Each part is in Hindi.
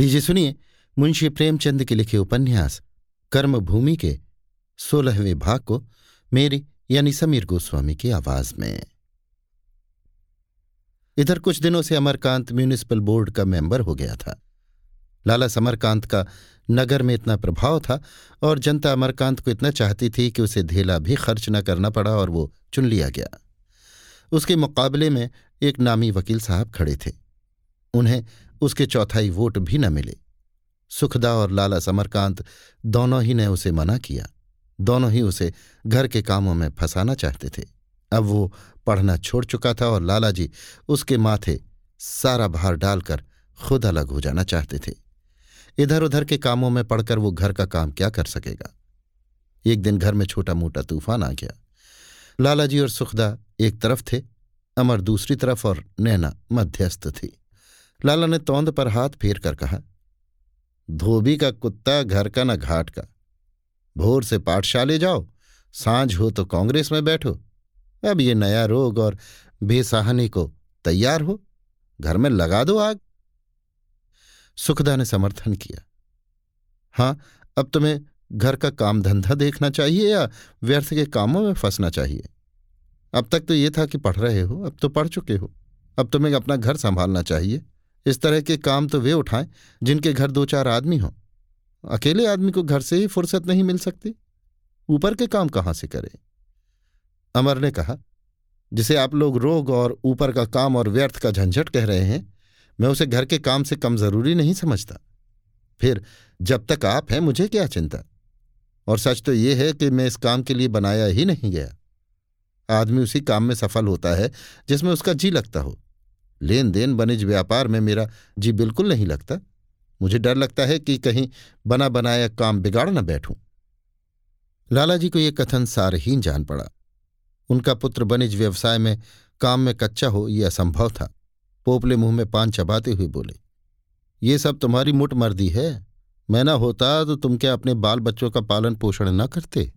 लीजिए, सुनिए, मुंशी प्रेमचंद के लिखे उपन्यास, कर्मभूमि के सोलहवें भाग को मेरी, यानी समीर गोस्वामी की आवाज़ में। इधर कुछ दिनों से अमरकांत म्यूनिसिपल बोर्ड का मेंबर हो गया था। लाला समरकांत का नगर में इतना प्रभाव था और जनता अमरकांत को इतना चाहती थी कि उसे धेला भी खर्च न करना पड़ा और वो चुन लिया गया। उसके मुकाबले में एक नामी वकील साहब खड़े थे। उन्हें उसके चौथाई वोट भी न मिले। सुखदा और लाला समरकांत दोनों ही ने उसे मना किया। दोनों ही उसे घर के कामों में फंसाना चाहते थे। अब वो पढ़ना छोड़ चुका था और लाला जी उसके माथे सारा भार डालकर खुद अलग हो जाना चाहते थे। इधर उधर के कामों में पड़कर वो घर का काम क्या कर सकेगा? एक दिन घर में छोटा मोटा तूफ़ान आ गया। लालाजी और सुखदा एक तरफ़ थे, अमर दूसरी तरफ़ और नैना मध्यस्थ थी। लाला ने तोंद पर हाथ फेर कर कहा, धोबी का कुत्ता घर का न घाट का। भोर से पाठशाले जाओ, साँझ हो तो कांग्रेस में बैठो। अब ये नया रोग और बेसहानी को तैयार हो, घर में लगा दो आग। सुखदा ने समर्थन किया, हाँ, अब तुम्हें घर का काम धंधा देखना चाहिए या व्यर्थ के कामों में फंसना चाहिए? अब तक तो ये था कि पढ़ रहे हो, अब तो पढ़ चुके हो, अब तुम्हें अपना घर संभालना चाहिए। इस तरह के काम तो वे उठाएँ जिनके घर दो चार आदमी हों। अकेले आदमी को घर से ही फुर्सत नहीं मिल सकती। ऊपर के काम कहाँ से करे? अमर ने कहा, जिसे आप लोग रोग और ऊपर का काम और व्यर्थ का झंझट कह रहे हैं, मैं उसे घर के काम से कम ज़रूरी नहीं समझता। फिर जब तक आप हैं, मुझे क्या चिंता? और सच तो यह है कि मैं इस काम के लिए बनाया ही नहीं गया। आदमी उसी काम में सफल होता है जिसमें उसका जी लगता हो। लेन देन बनिज व्यापार में मेरा जी बिल्कुल नहीं लगता। मुझे डर लगता है कि कहीं बना बनाया काम बिगाड़ न बैठूं। लालाजी को यह कथन सारहीन जान पड़ा। उनका पुत्र बनिज व्यवसाय में काम में कच्चा हो, यह असंभव था। पोपले मुँह में पान चबाते हुए बोले, ये सब तुम्हारी मुठ मर्दी है। मैं ना होता तो तुम क्या अपने बाल बच्चों का पालन पोषण न करते?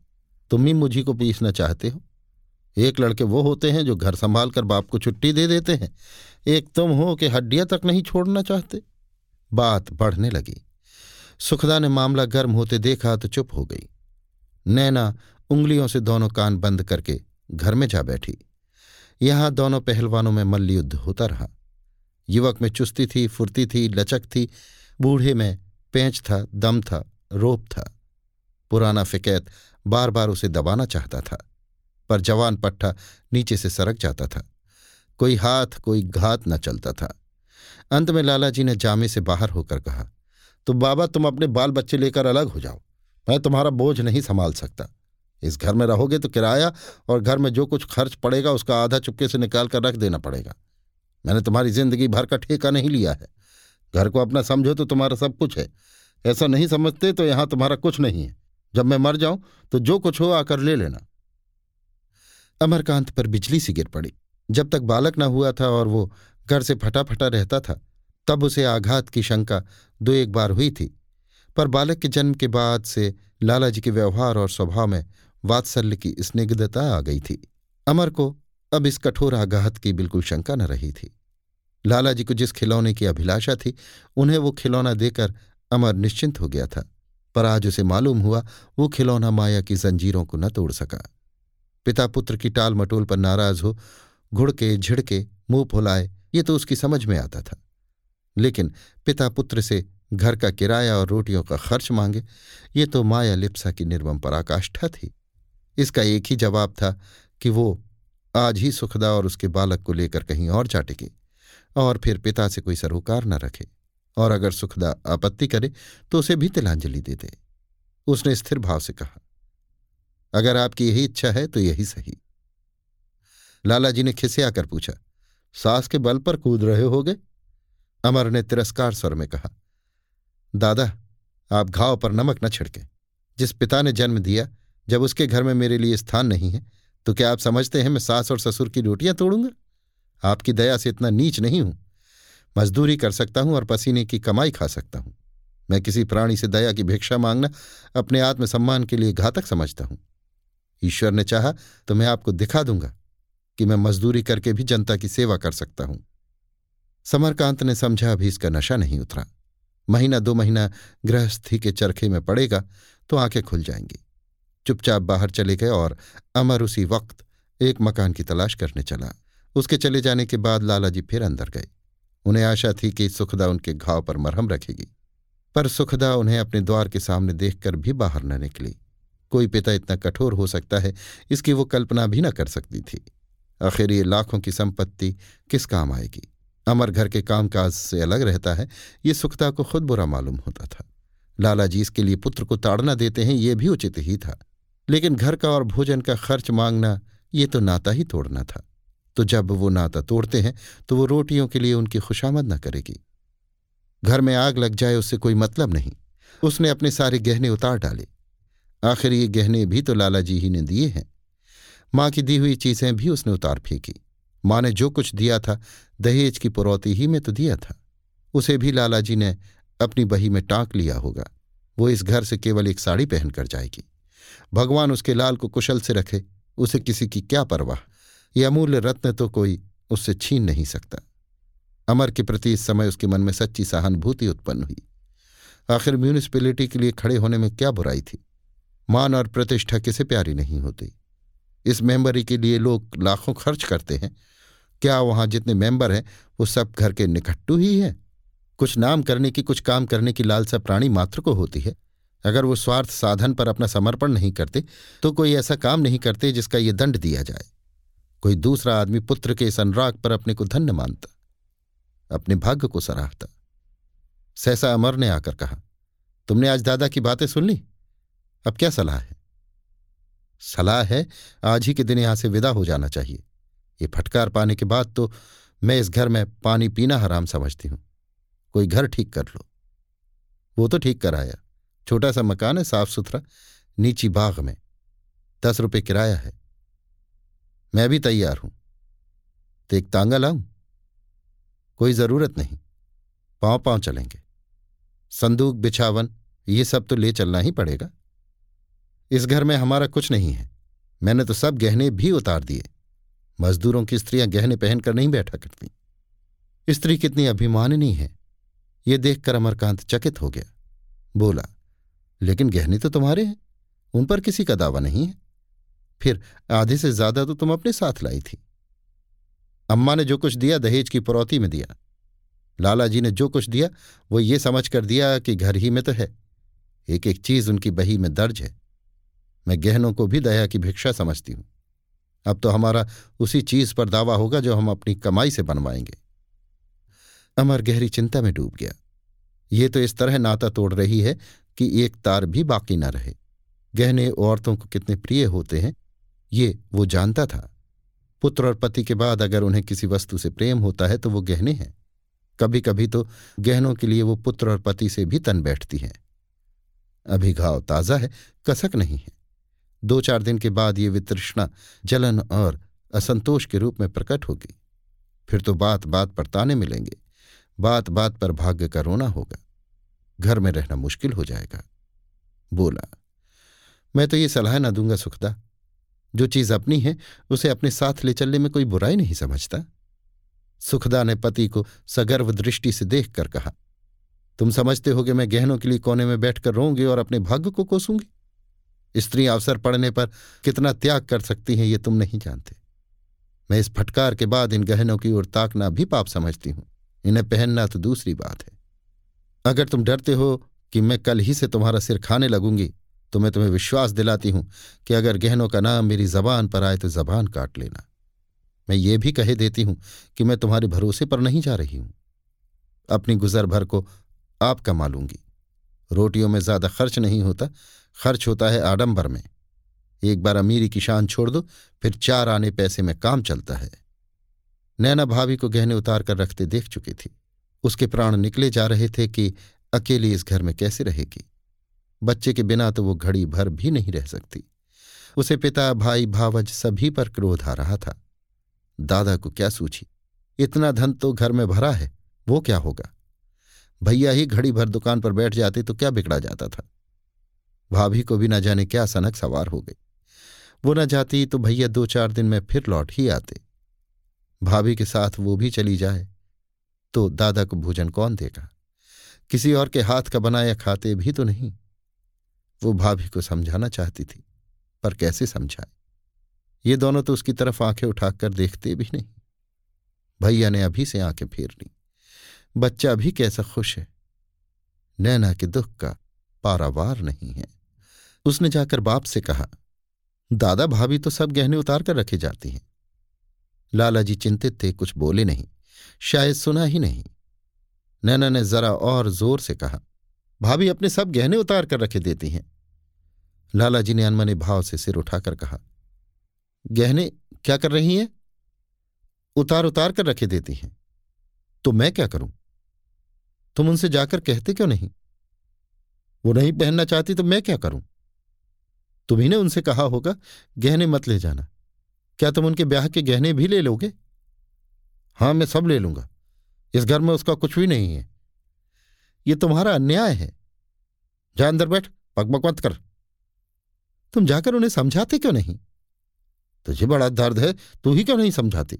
तुम ही मुझी को पीसना चाहते हो? एक लड़के वो होते हैं जो घर संभाल कर बाप को छुट्टी दे देते हैं। एक तुम हो कि हड्डियाँ तक नहीं छोड़ना चाहते। बात बढ़ने लगी। सुखदा ने मामला गर्म होते देखा तो चुप हो गई। नैना उंगलियों से दोनों कान बंद करके घर में जा बैठी। यहाँ दोनों पहलवानों में मल्लयुद्ध होता रहा। युवक में चुस्ती थी, फुर्ती थी, लचक थी। बूढ़े में पेंच था, दम था, रोप था। पुराना फिकैत बार बार उसे दबाना चाहता था। पर जवान पट्टा नीचे से सरक जाता था। कोई हाथ, कोई घात न चलता था। अंत में लालाजी ने जामे से बाहर होकर कहा तो बाबा, तुम अपने बाल बच्चे लेकर अलग हो जाओ। मैं तुम्हारा बोझ नहीं संभाल सकता। इस घर में रहोगे तो किराया और घर में जो कुछ खर्च पड़ेगा उसका आधा चुपके से निकाल कर रख देना पड़ेगा। मैंने तुम्हारी ज़िंदगी भर का ठेका नहीं लिया है। घर को अपना समझो तो तुम्हारा सब कुछ है। ऐसा नहीं समझते तो यहाँ तुम्हारा कुछ नहीं है। जब मैं मर जाऊँ तो जो कुछ हो आकर ले लेना। अमरकांत पर बिजली सी गिर पड़ी। जब तक बालक न हुआ था और वो घर से फटा फटा रहता था, तब उसे आघात की शंका दो एक बार हुई थी। पर बालक के जन्म के बाद से लालाजी के व्यवहार और स्वभाव में वात्सल्य की स्निग्धता आ गई थी। अमर को अब इस कठोर आघात की बिल्कुल शंका न रही थी। लालाजी को जिस खिलौने की अभिलाषा थी, उन्हें वो खिलौना देकर अमर निश्चिंत हो गया था। पर आज उसे मालूम हुआ, वो खिलौना माया की जंजीरों को न तोड़ सका। पिता पुत्र की टाल मटोल पर नाराज़ हो, घुड़के, झिड़के, मुँह फुलाए, ये तो उसकी समझ में आता था। लेकिन पिता पुत्र से घर का किराया और रोटियों का खर्च मांगे, ये तो माया लिप्सा की निर्मम पराकाष्ठा थी। इसका एक ही जवाब था कि वो आज ही सुखदा और उसके बालक को लेकर कहीं और जा टिके, और फिर पिता से कोई सरोकार न रखे, और अगर सुखदा आपत्ति करे तो उसे भी तिलांजलि दे दे। उसने स्थिर भाव से कहा अगर आपकी यही इच्छा है तो यही सही। लालाजी ने खिसे आकर पूछा, सास के बल पर कूद रहे होगे? अमर ने तिरस्कार स्वर में कहा, दादा, आप घाव पर नमक न छिड़के। जिस पिता ने जन्म दिया, जब उसके घर में मेरे लिए स्थान नहीं है तो क्या आप समझते हैं मैं सास और ससुर की रोटियाँ तोड़ूँगा? आपकी दया से इतना नीच नहीं हूँ। मजदूरी कर सकता हूँ और पसीने की कमाई खा सकता हूँ। मैं किसी प्राणी से दया की भिक्षा मांगना अपने आत्मसम्मान के लिए घातक समझता हूँ। ईश्वर ने चाहा तो मैं आपको दिखा दूँगा कि मैं मजदूरी करके भी जनता की सेवा कर सकता हूँ। समरकांत ने समझा, अभी इसका नशा नहीं उतरा। महीना दो महीना गृहस्थी के चरखे में पड़ेगा तो आँखें खुल जाएँगी। चुपचाप बाहर चले गए और अमर उसी वक्त एक मकान की तलाश करने चला। उसके चले जाने के बाद लालाजी फिर अंदर गए। उन्हें आशा थी कि सुखदा उनके घाव पर मरहम रखेगी। पर सुखदा उन्हें अपने द्वार के सामने देखकर भी बाहर न निकली। कोई पिता इतना कठोर हो सकता है, इसकी वो कल्पना भी न कर सकती थी। आखिर ये लाखों की संपत्ति किस काम आएगी? अमर घर के कामकाज से अलग रहता है, ये सुखता को खुद बुरा मालूम होता था। लाला जी इसके लिए पुत्र को ताड़ना देते हैं, ये भी उचित ही था। लेकिन घर का और भोजन का खर्च मांगना, ये तो नाता ही तोड़ना था। तो जब वो नाता तोड़ते हैं तो वो रोटियों के लिए उनकी खुशामद न करेगी। घर में आग लग जाए, उससे कोई मतलब नहीं। उसने अपने सारे गहने उतार डाले। आखिर ये गहने भी तो लाला जी ही ने दिए हैं। माँ की दी हुई चीज़ें भी उसने उतार फेंकी। माँ ने जो कुछ दिया था, दहेज की पुरौती ही में तो दिया था। उसे भी लाला जी ने अपनी बही में टाँक लिया होगा। वो इस घर से केवल एक साड़ी पहनकर जाएगी। भगवान उसके लाल को कुशल से रखे, उसे किसी की क्या परवाह? ये अमूल्य रत्न तो कोई उससे छीन नहीं सकता। अमर के प्रति इस समय उसके मन में सच्ची सहानुभूति उत्पन्न हुई। आखिर म्यूनिसपैलिटी के लिए खड़े होने में क्या बुराई थी? मान और प्रतिष्ठा किसे प्यारी नहीं होती? इस मेंबरी के लिए लोग लाखों खर्च करते हैं। क्या वहाँ जितने मेंबर हैं, वो सब घर के निकट्टू ही हैं? कुछ नाम करने की, कुछ काम करने की लालसा प्राणी मात्र को होती है। अगर वो स्वार्थ साधन पर अपना समर्पण नहीं करते तो कोई ऐसा काम नहीं करते जिसका ये दंड दिया जाए। कोई दूसरा आदमी पुत्र के इस अनुराग पर अपने को धन्य मानता, अपने भाग्य को सराहता। सहसा अमर ने आकर कहा, तुमने आज दादा की बातें सुन ली? अब क्या सलाह है? सलाह है, आज ही के दिन यहाँ से विदा हो जाना चाहिए। ये फटकार पाने के बाद तो मैं इस घर में पानी पीना हराम समझती हूँ। कोई घर ठीक कर लो। वो तो ठीक कराया। छोटा सा मकान है साफ़ सुथरा नीची बाग में। दस रुपये किराया है। मैं भी तैयार हूँ। तो एक तांगा लाऊं? कोई ज़रूरत नहीं। पाँव पाँव चलेंगे। संदूक, बिछावन, ये सब तो ले चलना ही पड़ेगा। इस घर में हमारा कुछ नहीं है। मैंने तो सब गहने भी उतार दिए। मजदूरों की स्त्रियाँ गहने पहनकर नहीं बैठा करती। स्त्री कितनी अभिमानिनी है। ये देखकर अमरकांत चकित हो गया। बोला, लेकिन गहने तो तुम्हारे हैं। उन पर किसी का दावा नहीं है। फिर आधे से ज़्यादा तो तुम अपने साथ लाई थी। अम्मा ने जो कुछ दिया, दहेज की परौती में दिया। लाला जी ने जो कुछ दिया, वो ये समझ कर दिया कि घर ही में तो है। एक एक चीज़ उनकी बही में दर्ज है। मैं गहनों को भी दया की भिक्षा समझती हूँ। अब तो हमारा उसी चीज़ पर दावा होगा जो हम अपनी कमाई से बनवाएँगे। अमर गहरी चिंता में डूब गया। ये तो इस तरह नाता तोड़ रही है कि एक तार भी बाकी न रहे। गहने औरतों को कितने प्रिय होते हैं, ये वो जानता था। पुत्र और पति के बाद अगर उन्हें किसी वस्तु से प्रेम होता है तो वो गहने हैं। कभी कभी तो गहनों के लिए वो पुत्र और पति से भी तन बैठती हैं। अभी घाव ताज़ा है, कसक नहीं है। दो चार दिन के बाद ये वितृष्णा जलन और असंतोष के रूप में प्रकट होगी। फिर तो बात बात पर ताने मिलेंगे। बात बात पर भाग्य का रोना होगा। घर में रहना मुश्किल हो जाएगा। बोला, मैं तो ये सलाह ना दूँगा सुखदा। जो चीज़ अपनी है, उसे अपने साथ ले चलने में कोई बुराई नहीं समझता। सुखदा ने पति को सगर्व दृष्टि से देख कर कहा, तुम समझते हो मैं गहनों के लिए कोने में बैठकर रोऊँगी और अपने भाग्य को कोसूँगी? स्त्री अवसर पड़ने पर कितना त्याग कर सकती हैं, ये तुम नहीं जानते। मैं इस फटकार के बाद इन गहनों की ओर ताकना भी पाप समझती हूँ। इन्हें पहनना तो दूसरी बात है। अगर तुम डरते हो कि मैं कल ही से तुम्हारा सिर खाने लगूँगी तो मैं तुम्हें विश्वास दिलाती हूँ कि अगर गहनों का नाम मेरी जबान पर आए तो जबान काट लेना। मैं ये भी कहे देती हूँ कि मैं तुम्हारे भरोसे पर नहीं जा रही हूँ। अपनी गुजर भर को आप कमा लूँगी। रोटियों में ज़्यादा खर्च नहीं होता। खर्च होता है आडंबर में। एक बार अमीरी की शान छोड़ दो, फिर चार आने पैसे में काम चलता है। नैना भाभी को गहने उतार कर रखते देख चुकी थी। उसके प्राण निकले जा रहे थे कि अकेली इस घर में कैसे रहेगी। बच्चे के बिना तो वो घड़ी भर भी नहीं रह सकती। उसे पिता, भाई, भावज सभी पर क्रोध आ रहा था। दादा को क्या सूझी? इतना धन तो घर में भरा है, वो क्या होगा? भैया ही घड़ी भर दुकान पर बैठ जाते तो क्या बिगड़ा जाता था? भाभी को भी न जाने क्या सनक सवार हो गई। वो न जाती तो भैया दो चार दिन में फिर लौट ही आते। भाभी के साथ वो भी चली जाए तो दादा को भोजन कौन देगा? किसी और के हाथ का बनाया खाते भी तो नहीं। वो भाभी को समझाना चाहती थी, पर कैसे समझाए? ये दोनों तो उसकी तरफ़ आँखें उठाकर देखते भी नहीं। भैया ने अभी से आँखें फेर ली। बच्चा भी कैसा खुश है। नैना के दुख का पारावार नहीं है। उसने जाकर बाप से कहा, दादा, भाभी तो सब गहने उतार कर रखे जाती हैं। लाला जी चिंतित थे, कुछ बोले नहीं, शायद सुना ही नहीं। नैना ने जरा और ज़ोर से कहा, भाभी अपने सब गहने उतार कर रखे देती हैं। लाला जी ने अनमने भाव से सिर उठाकर कहा, गहने क्या कर रही हैं? उतार उतार कर रखे देती हैं। तो मैं क्या करूँ? तुम उनसे जाकर कहते क्यों नहीं? वो नहीं पहनना चाहती तो मैं क्या करूँ? तुम्ही ने उनसे कहा होगा, गहने मत ले जाना। क्या तुम उनके ब्याह के गहने भी ले लोगे? हाँ, मैं सब ले लूँगा। इस घर में उसका कुछ भी नहीं है। ये तुम्हारा अन्याय है। जा अंदर बैठ पकबक मत कर। तुम जाकर उन्हें समझाते क्यों नहीं? तुझे बड़ा दर्द है, तू ही क्यों नहीं समझाती?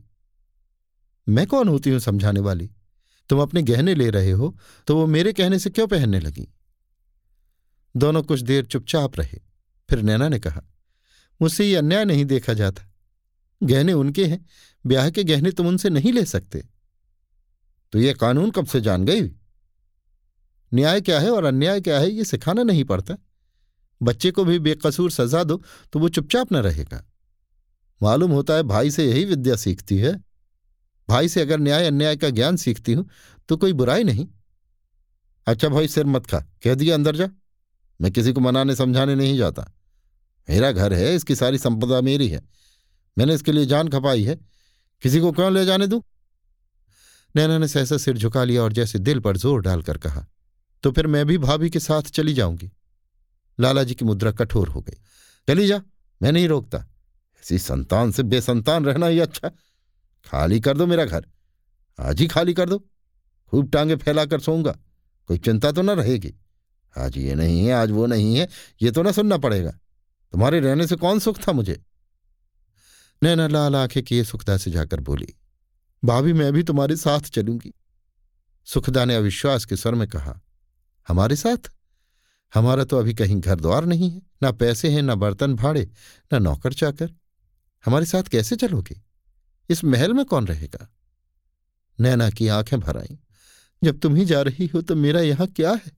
मैं कौन होती हूँ समझाने वाली? तुम अपने गहने ले रहे हो तो वो मेरे कहने से क्यों पहनने लगी? दोनों कुछ देर चुपचाप रहे। फिर नैना ने कहा, मुझसे ये अन्याय नहीं देखा जाता। गहने उनके हैं, ब्याह के गहने तुम उनसे नहीं ले सकते। तो ये कानून कब से जान गई? न्याय क्या है और अन्याय क्या है, ये सिखाना नहीं पड़ता। बच्चे को भी बेकसूर सजा दो तो वो चुपचाप न रहेगा। मालूम होता है भाई से यही विद्या सीखती है। भाई से अगर न्याय अन्याय का ज्ञान सीखती हूँ तो कोई बुराई नहीं। अच्छा भाई, सिर मत खा, कह दिया अंदर जा। मैं किसी को मनाने समझाने नहीं जाता। मेरा घर है, इसकी सारी संपदा मेरी है। मैंने इसके लिए जान खपाई है। किसी को क्यों ले जाने दूँ? नैना ने सहसा सिर झुका लिया और जैसे दिल पर ज़ोर डालकर कहा तो फिर मैं भी भाभी के साथ चली जाऊँगी। लाला जी की मुद्रा कठोर हो गई, चली जा, मैं नहीं रोकता। ऐसी संतान से बेसंतान रहना ही अच्छा। खाली कर दो मेरा घर। आज ही खाली कर दो। खूब टांगे फैलाकर सोऊँगा। कोई चिंता तो ना रहेगी। आज ये नहीं है, आज वो नहीं है, ये तो ना सुनना पड़ेगा। तुम्हारे रहने से कौन सुख था मुझे? नैना लाल आँखें किए सुखदा से जाकर बोली, भाभी मैं भी तुम्हारे साथ चलूँगी। सुखदा ने अविश्वास के स्वर में कहा, हमारे साथ? हमारा तो अभी कहीं घर द्वार नहीं है, ना पैसे हैं, ना बर्तन भाड़े, ना नौकर चाकर। हमारे साथ कैसे चलोगे? इस महल में कौन रहेगा? नैना की आँखें भर आईं। जब तुम ही जा रही हो तो मेरा यहाँ क्या है?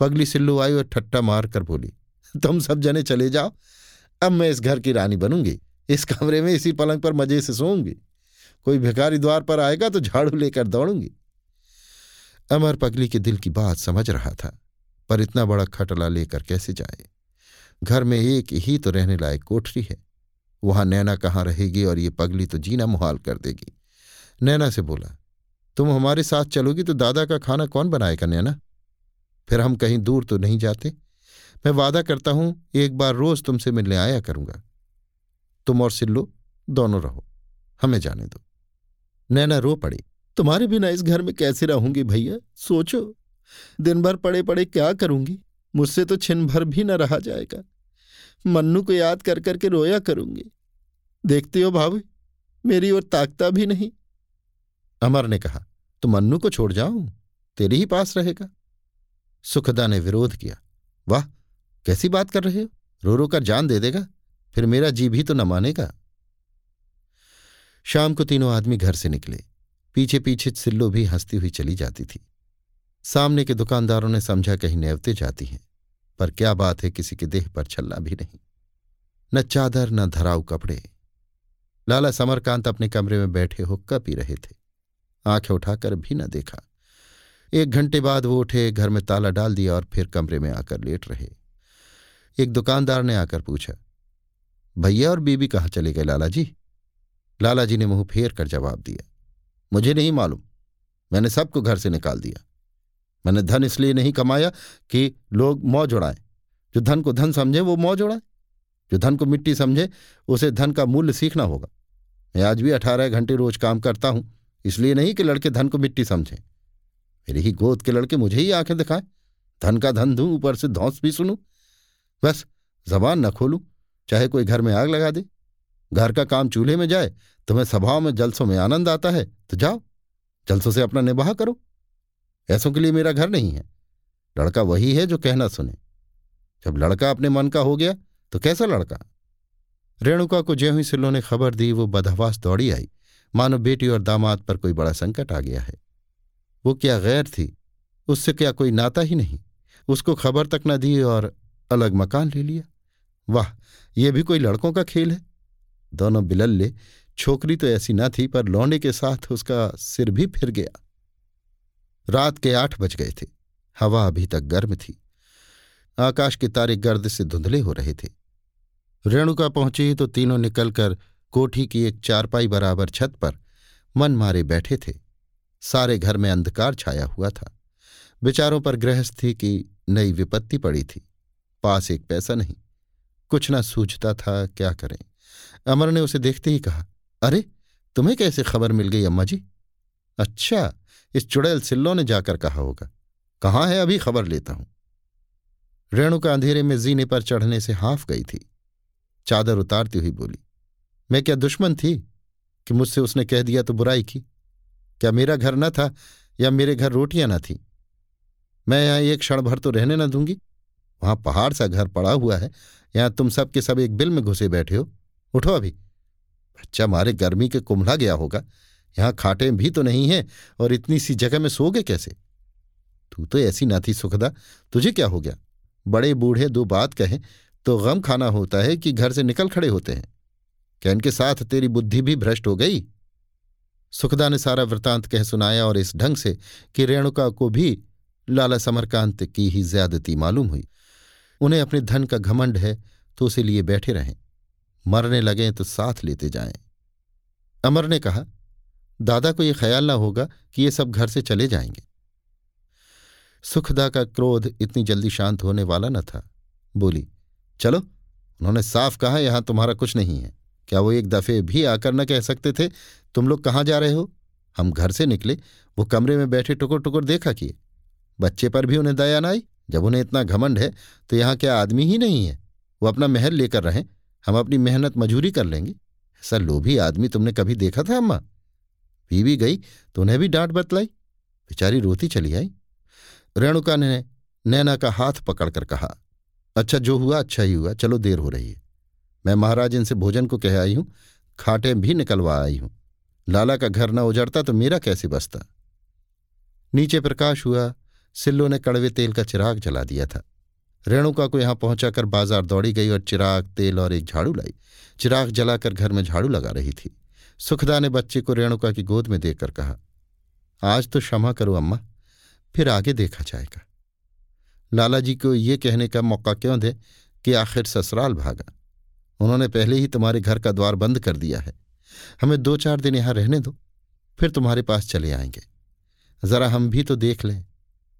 पगली सिल्लू आई और ठट्टा मार कर बोली, तुम सब जने चले जाओ। अब मैं इस घर की रानी बनूँगी। इस कमरे में इसी पलंग पर मज़े से सोऊँगी। कोई भिखारी द्वार पर आएगा तो झाड़ू लेकर दौड़ूँगी। अमर पगली के दिल की बात समझ रहा था, पर इतना बड़ा खटला लेकर कैसे जाए? घर में एक ही तो रहने लायक कोठरी है। वहाँ नैना कहाँ रहेगी और ये पगली तो जीना मुहाल कर देगी। नैना से बोला, तुम हमारे साथ चलोगी तो दादा का खाना कौन बनाएगा नैना? फिर हम कहीं दूर तो नहीं जाते। मैं वादा करता हूँ, एक बार रोज तुमसे मिलने आया करूँगा। तुम और सिल्लो दोनों रहो, हमें जाने दो। नैना रो पड़ी, तुम्हारे बिना इस घर में कैसे रहूँगी भैया? सोचो, दिन भर पड़े पड़े क्या करूँगी? मुझसे तो छिन भर भी न रहा जाएगा। मन्नू को याद कर करके रोया करूँगी। देखते हो भाभी, मेरी ओर ताकता भी नहीं। अमर ने कहा तो मन्नू को छोड़ जाऊँ? तेरे ही पास रहेगा। सुखदा ने विरोध किया, वाह, कैसी बात कर रहे हो? रो रो कर जान दे देगा, फिर मेरा जी भी तो न मानेगा। शाम को तीनों आदमी घर से निकले। पीछे पीछे सिल्लो भी हंसती हुई चली जाती थी। सामने के दुकानदारों ने समझा कहीं नेवते जाती हैं। पर क्या बात है किसी के देह पर छलना भी नहीं। न चादर, न धराऊ कपड़े। लाला समरकांत अपने कमरे में बैठे हुक्का पी रहे थे। आँखें उठाकर भी न देखा। एक घंटे बाद वो उठे, घर में ताला डाल दिया और फिर कमरे में आकर लेट रहे। एक दुकानदार ने आकर पूछा, भैया और बीबी कहाँ चले गए लाला जी लाला जी ने मुँह फेर कर जवाब दिया, मुझे नहीं मालूम। मैंने सबको घर से निकाल दिया। मैंने धन इसलिए नहीं कमाया कि लोग मौज उड़ाएँ। जो धन को धन समझे, वो मौज उड़ाए। जो धन को मिट्टी समझे, उसे धन का मूल्य सीखना होगा। मैं आज भी अठारह घंटे रोज काम करता हूँ, इसलिए नहीं कि लड़के धन को मिट्टी समझें। मेरी ही गोद के लड़के मुझे ही आँखें दिखाएँ। धन का धन दूँ, ऊपर से धौंस भी सुनूं। बस, जबान न खोलूं, चाहे कोई घर में आग लगा दे। घर का काम चूल्हे में जाए तुम्हें सभाओं में, जलसों में आनंद आता है। तो जाओ, जलसों से अपना निबाह करो। ऐसों के लिए मेरा घर नहीं है। लड़का वही है जो कहना सुने। जब लड़का अपने मन का हो गया तो कैसा लड़का? रेणुका को ज्यों ही सिल्लो ने खबर दी, वो बदहवास दौड़ी आई। मानो बेटी और दामाद पर कोई बड़ा संकट आ गया है। वो क्या गैर थी? उससे क्या कोई नाता ही नहीं? उसको खबर तक न दी और अलग मकान ले लिया। वाह, ये भी कोई लड़कों का खेल है। दोनों बिलल्ले, छोकरी तो ऐसी न थी, पर लौंडे के साथ उसका सिर भी फिर गया। रात के आठ बज गए थे। हवा अभी तक गर्म थी। आकाश के तारे गर्द से धुंधले हो रहे थे। रेणुका पहुँची तो तीनों निकलकर कोठी की एक चारपाई बराबर छत पर मन मारे बैठे थे। सारे घर में अंधकार छाया हुआ था। विचारों पर गृहस्थी की नई विपत्ति पड़ी थी। पास एक पैसा नहीं। कुछ ना सूझता था, क्या करें? अमर ने उसे देखते ही कहा, अरे, तुम्हें कैसे खबर मिल गई, अम्मा जी? अच्छा इस चुड़ैल सिल्लो ने जाकर कहा होगा, कहाँ है अभी खबर लेता हूँ? रेणुका अंधेरे में जीने पर चढ़ने से हाफ़ गई थी। चादर उतारती हुई बोली, मैं क्या दुश्मन थी कि मुझसे उसने कह दिया तो बुराई की? क्या मेरा घर न था या मेरे घर रोटियाँ न थी? मैं यहाँ एक क्षण भर तो रहने न दूँगी। वहाँ पहाड़ सा घर पड़ा हुआ है। यहाँ तुम सब के सब एक बिल में घुसे बैठे हो। उठो अभी। बच्चा मारे गर्मी के कुम्हला गया होगा। यहाँ खाटे भी तो नहीं है, और इतनी सी जगह में सोगे कैसे? तू तो ऐसी ना थी सुखदा, तुझे क्या हो गया? बड़े बूढ़े दो बात कहें तो गम खाना होता है कि घर से निकल खड़े होते हैं। क्या इनके साथ तेरी बुद्धि भी भ्रष्ट हो गई? सुखदा ने सारा वृतांत कह सुनाया और इस ढंग से कि रेणुका को भी लाला समरकांत की ही ज्यादती मालूम हुई। उन्हें अपने धन का घमंड है तो उसे लिए बैठे रहें। मरने लगे तो साथ लेते जाएँ। अमर ने कहा दादा को ये ख्याल ना होगा कि ये सब घर से चले जाएँगे। सुखदा का क्रोध इतनी जल्दी शांत होने वाला न था। बोली, चलो, उन्होंने साफ़ कहा, यहाँ तुम्हारा कुछ नहीं है। क्या वो एक दफे भी आकर न कह सकते थे, तुम लोग कहाँ जा रहे हो? हम घर से निकले, वो कमरे में बैठे टुकुर टुकुर देखा किए। बच्चे पर भी उन्हें दया न आई, जब उन्हें इतना घमंड है तो यहाँ क्या आदमी ही नहीं है? वो अपना महल लेकर रहें, हम अपनी मेहनत मजूरी कर लेंगे। ऐसा लोभी आदमी तुमने कभी देखा था, अम्मा? बीवी गई तो उन्हें भी डांट बतलाई। बेचारी रोती चली आई। रेणुका ने नैना का हाथ पकड़कर कहा अच्छा जो हुआ अच्छा ही हुआ, चलो देर हो रही है। मैं महाराज इनसे भोजन को कह आई हूँ, खाटे भी निकलवा आई हूँ। लाला का घर न उजड़ता तो मेरा कैसे बसता? नीचे प्रकाश हुआ, सिल्लो ने कड़वे तेल का चिराग जला दिया था। रेणुका को यहाँ पहुंचाकर बाज़ार दौड़ी गई और चिराग, तेल और एक झाड़ू लाई। चिराग जलाकर घर में झाड़ू लगा रही थी। सुखदा ने बच्चे को रेणुका की गोद में देकर कहा, आज तो क्षमा करो अम्मा, फिर आगे देखा जाएगा। लाला जी को ये कहने का मौका क्यों दे कि आखिर ससुराल भागा? उन्होंने पहले ही तुम्हारे घर का द्वार बंद कर दिया है। हमें दो चार दिन यहाँ रहने दो, फिर तुम्हारे पास चले आएँगे। जरा हम भी तो देख लें,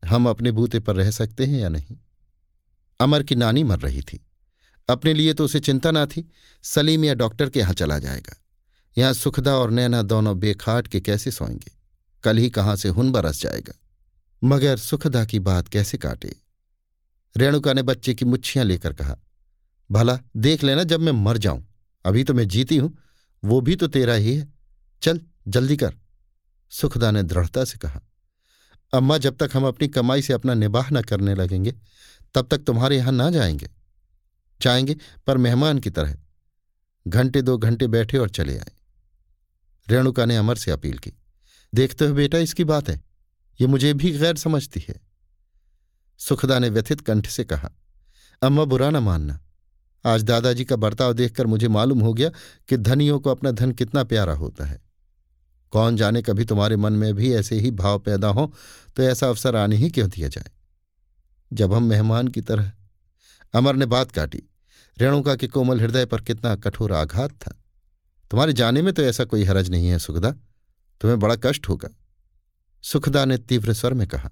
हम अपने बूते पर रह सकते हैं या नहीं? अमर की नानी मर रही थी। अपने लिए तो उसे चिंता ना थी, सलीम या डॉक्टर के यहाँ चला जाएगा। यहाँ सुखदा और नैना दोनों बेखाट के कैसे सोएँगे? कल ही कहाँ से हुन बरस जाएगा? मगर सुखदा की बात कैसे काटे? रेणुका ने बच्चे की मुच्छियाँ लेकर कहा, भला, देख लेना जब मैं मर जाऊँ। अभी तो मैं जीती हूँ, वो भी तो तेरा ही है। चल, जल्दी कर। सुखदा ने दृढ़ता से कहा, अम्मा, जब तक हम अपनी कमाई से अपना निबाह न करने लगेंगे, तब तक तुम्हारे यहाँ ना जाएँगे। जाएँगे, पर मेहमान की तरह। घंटे दो घंटे बैठे और चले आए। रेणुका ने अमर से अपील की। देखते हो बेटा, इसकी बात है। ये मुझे भी गैर समझती है। सुखदा ने व्यथित कंठ से कहा, अम्मा, बुरा न मानना। आज दादाजी का बर्ताव देखकर मुझे मालूम हो गया कि धनियों को अपना धन कितना प्यारा होता है। कौन जाने कभी तुम्हारे मन में भी ऐसे ही भाव पैदा हो तो ऐसा अवसर आने ही क्यों दिया जाए? जब हम मेहमान की तरह। अमर ने बात काटी। रेणुका के कोमल हृदय पर कितना कठोर आघात था। तुम्हारे जाने में तो ऐसा कोई हरज नहीं है, सुखदा। तुम्हें बड़ा कष्ट होगा। सुखदा ने तीव्र स्वर में कहा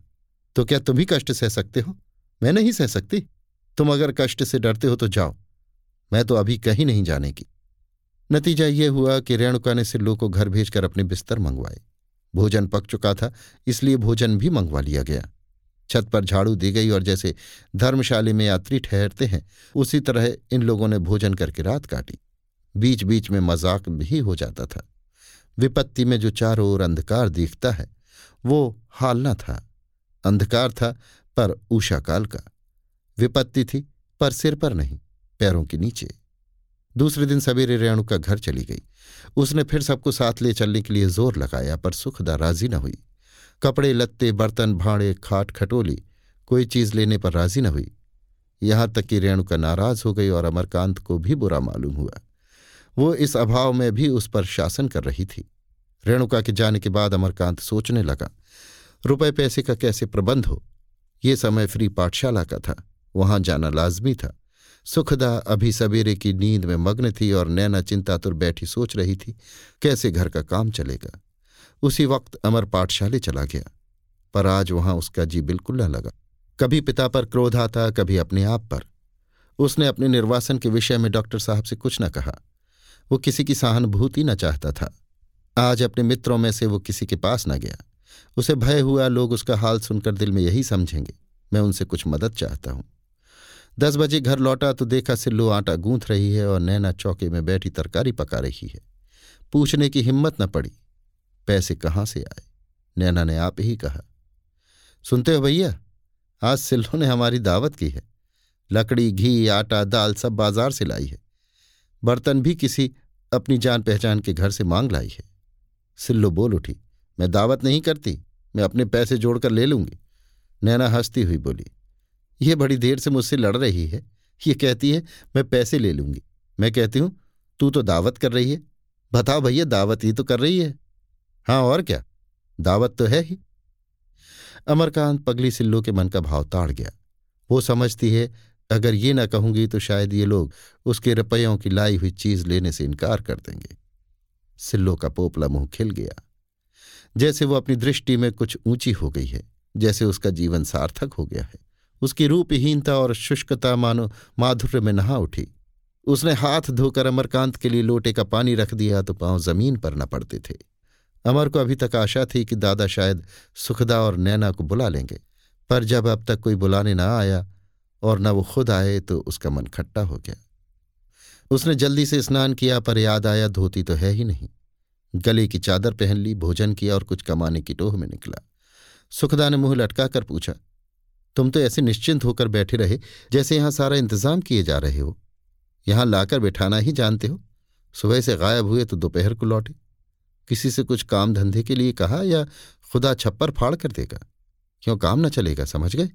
तो क्या तुम ही कष्ट सह सकते हो? मैं नहीं सह सकती। तुम अगर कष्ट से डरते हो तो जाओ। मैं तो अभी कहीं नहीं जाने की। नतीजा ये हुआ कि रेणुका ने सिल्लू को घर भेजकर अपने बिस्तर मंगवाए। भोजन पक चुका था, इसलिए भोजन भी मंगवा लिया गया। छत पर झाड़ू दी गई और जैसे धर्मशाली में यात्री ठहरते हैं, उसी तरह इन लोगों ने भोजन करके रात काटी। बीच बीच में मज़ाक भी हो जाता था। विपत्ति में जो चारों ओर अंधकार दिखता है, वो हाल न था। अंधकार था पर ऊषाकाल का। विपत्ति थी पर सिर पर नहीं, पैरों के नीचे। दूसरे दिन सवेरे रेणु का घर चली गई। उसने फिर सबको साथ ले चलने के लिए ज़ोर लगाया, पर सुखदा राज़ी न हुई। कपड़े, लत्ते, बर्तन, भाड़े, खाट, खटोली, कोई चीज़ लेने पर राज़ी न हुई। यहाँ तक कि रेणुका नाराज़ हो गई और अमरकांत को भी बुरा मालूम हुआ। वो इस अभाव में भी उस पर शासन कर रही थी। रेणुका के जाने के बाद अमरकांत सोचने लगा, रुपए पैसे का कैसे प्रबंध हो? ये समय फ्री पाठशाला का था, वहाँ जाना लाजमी था। सुखदा अभी सवेरे की नींद में मग्न थी और नैना चिंतातुर बैठी सोच रही थी, कैसे घर का काम चलेगा? उसी वक्त अमर पाठशाले चला गया, पर आज वहाँ उसका जी बिल्कुल न लगा। कभी पिता पर क्रोध आता, कभी अपने आप पर। उसने अपने निर्वासन के विषय में डॉक्टर साहब से कुछ न कहा। वो किसी की सहानुभूति न चाहता था। आज अपने मित्रों में से वो किसी के पास न गया। उसे भय हुआ, लोग उसका हाल सुनकर दिल में यही समझेंगे। मैं उनसे कुछ मदद चाहता हूँ। दस बजे घर लौटा तो देखा सिल्लू आटा गूंथ रही है और नैना चौके में बैठी तरकारी पका रही है। पूछने की हिम्मत न पड़ी। पैसे कहाँ से आए? नैना ने आप ही कहा। सुनते हो भैया, आज सिल्लू ने हमारी दावत की है। लकड़ी, घी, आटा, दाल सब बाज़ार से लाई है। बर्तन भी किसी अपनी जान पहचान के घर से मांग लाई है। सिल्लो बोल उठी, मैं दावत नहीं करती, मैं अपने पैसे जोड़कर ले लूँगी। नैना हंसती हुई बोली ये बड़ी देर से मुझसे लड़ रही है। ये कहती है, मैं पैसे ले लूँगी। मैं कहती हूँ, तू तो दावत कर रही है। बताओ भैया, दावत ही तो कर रही है। हाँ और क्या? दावत तो है ही। अमरकांत पगली सिल्लो के मन का भाव ताड़ गया। वो समझती है अगर ये ना कहूँगी तो शायद ये लोग उसके रुपयों की लाई हुई चीज़ लेने से इनकार कर देंगे। सिल्लो का पोपला मुँह खिल गया। जैसे वो अपनी दृष्टि में कुछ ऊँची हो गई है, जैसे उसका जीवन सार्थक हो गया है। उसकी रूपहीनता और शुष्कता मानो माधुर्य में नहा उठी। उसने हाथ धोकर अमरकांत के लिए लोटे का पानी रख दिया तो पाँव ज़मीन पर न पड़ते थे। अमर को अभी तक आशा थी कि दादा शायद सुखदा और नैना को बुला लेंगे, पर जब अब तक कोई बुलाने ना आया और न वो खुद आए तो उसका मन खट्टा हो गया। उसने जल्दी से स्नान किया, पर याद आया धोती तो है ही नहीं। गले की चादर पहन ली, भोजन किया और कुछ कमाने की टोह में निकला। सुखदा ने मुँह लटका कर पूछा, तुम तो ऐसे निश्चिंत होकर बैठे रहे जैसे यहाँ सारा इंतज़ाम किए जा रहे हो। यहाँ लाकर बैठाना ही जानते हो। सुबह से गायब हुए तो दोपहर को लौटे। किसी से कुछ काम धंधे के लिए कहा या खुदा छप्पर फाड़ कर देगा? क्यों काम न चलेगा, समझ गए?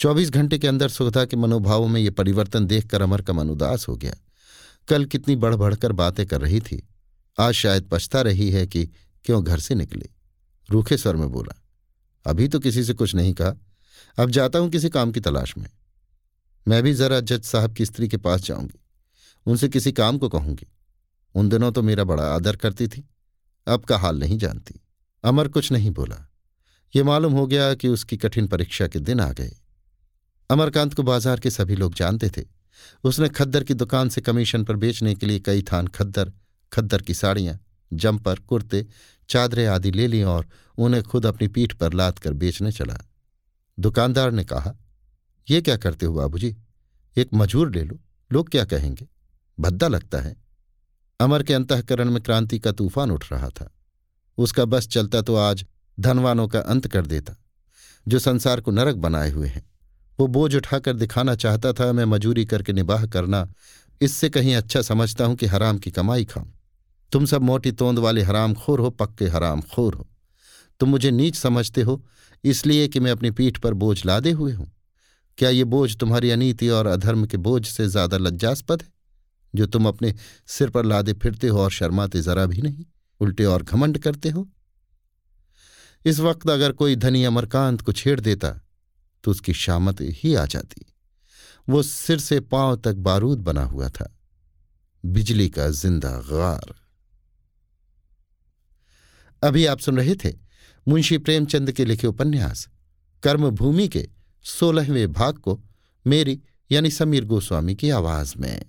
चौबीस घंटे के अंदर सुखदा के मनोभावों में ये परिवर्तन देखकर अमर का मन उदास हो गया। कल कितनी बढ़ बढ़कर बातें कर रही थी। आज शायद पछता रही है कि क्यों घर से निकले। रूखे स्वर में बोला, अभी तो किसी से कुछ नहीं कहा। अब जाता हूँ किसी काम की तलाश में। मैं भी जरा जज साहब की स्त्री के पास जाऊँगी। उनसे किसी काम को कहूँगी। उन दिनों तो मेरा बड़ा आदर करती थी। अब का हाल नहीं जानती। अमर कुछ नहीं बोला। ये मालूम हो गया कि उसकी कठिन परीक्षा के दिन आ गए। अमरकांत को बाज़ार के सभी लोग जानते थे। उसने खद्दर की दुकान से कमीशन पर बेचने के लिए कई थान खद्दर खद्दर की साड़ियाँ, जंपर, कुर्ते, चादरें आदि ले ली और उन्हें खुद अपनी पीठ पर लाद कर बेचने चला। दुकानदार ने कहा, ये क्या करते हो बाबूजी? एक मजूर ले लो, लोग क्या कहेंगे? भद्दा लगता है। अमर के अंतकरण में क्रांति का तूफ़ान उठ रहा था। उसका बस चलता तो आज धनवानों का अंत कर देता, जो संसार को नरक बनाए हुए हैं। वो बोझ उठाकर दिखाना चाहता था, मैं मजूरी करके निबाह करना। इससे कहीं अच्छा समझता हूँ कि हराम की कमाई खाऊं। तुम सब मोटी तोंद वाले हराम खोर हो, पक्के हराम खोर हो। तुम मुझे नीच समझते हो, इसलिए कि मैं अपनी पीठ पर बोझ लादे हुए हूँ। क्या ये बोझ तुम्हारी अनीति और अधर्म के बोझ से ज़्यादा लज्जास्पद है? जो तुम अपने सिर पर लादे फिरते हो और शर्माते जरा भी नहीं, उल्टे और घमंड करते हो? इस वक्त अगर कोई धनी अमरकांत को छेड़ देता तो उसकी शामत ही आ जाती। वो सिर से पाँव तक बारूद बना हुआ था। बिजली का ज़िंदा गार अभी आप सुन रहे थे मुंशी प्रेमचंद के लिखे उपन्यास, कर्मभूमि के सोलहवें भाग को मेरी यानी समीर गोस्वामी की आवाज़ में।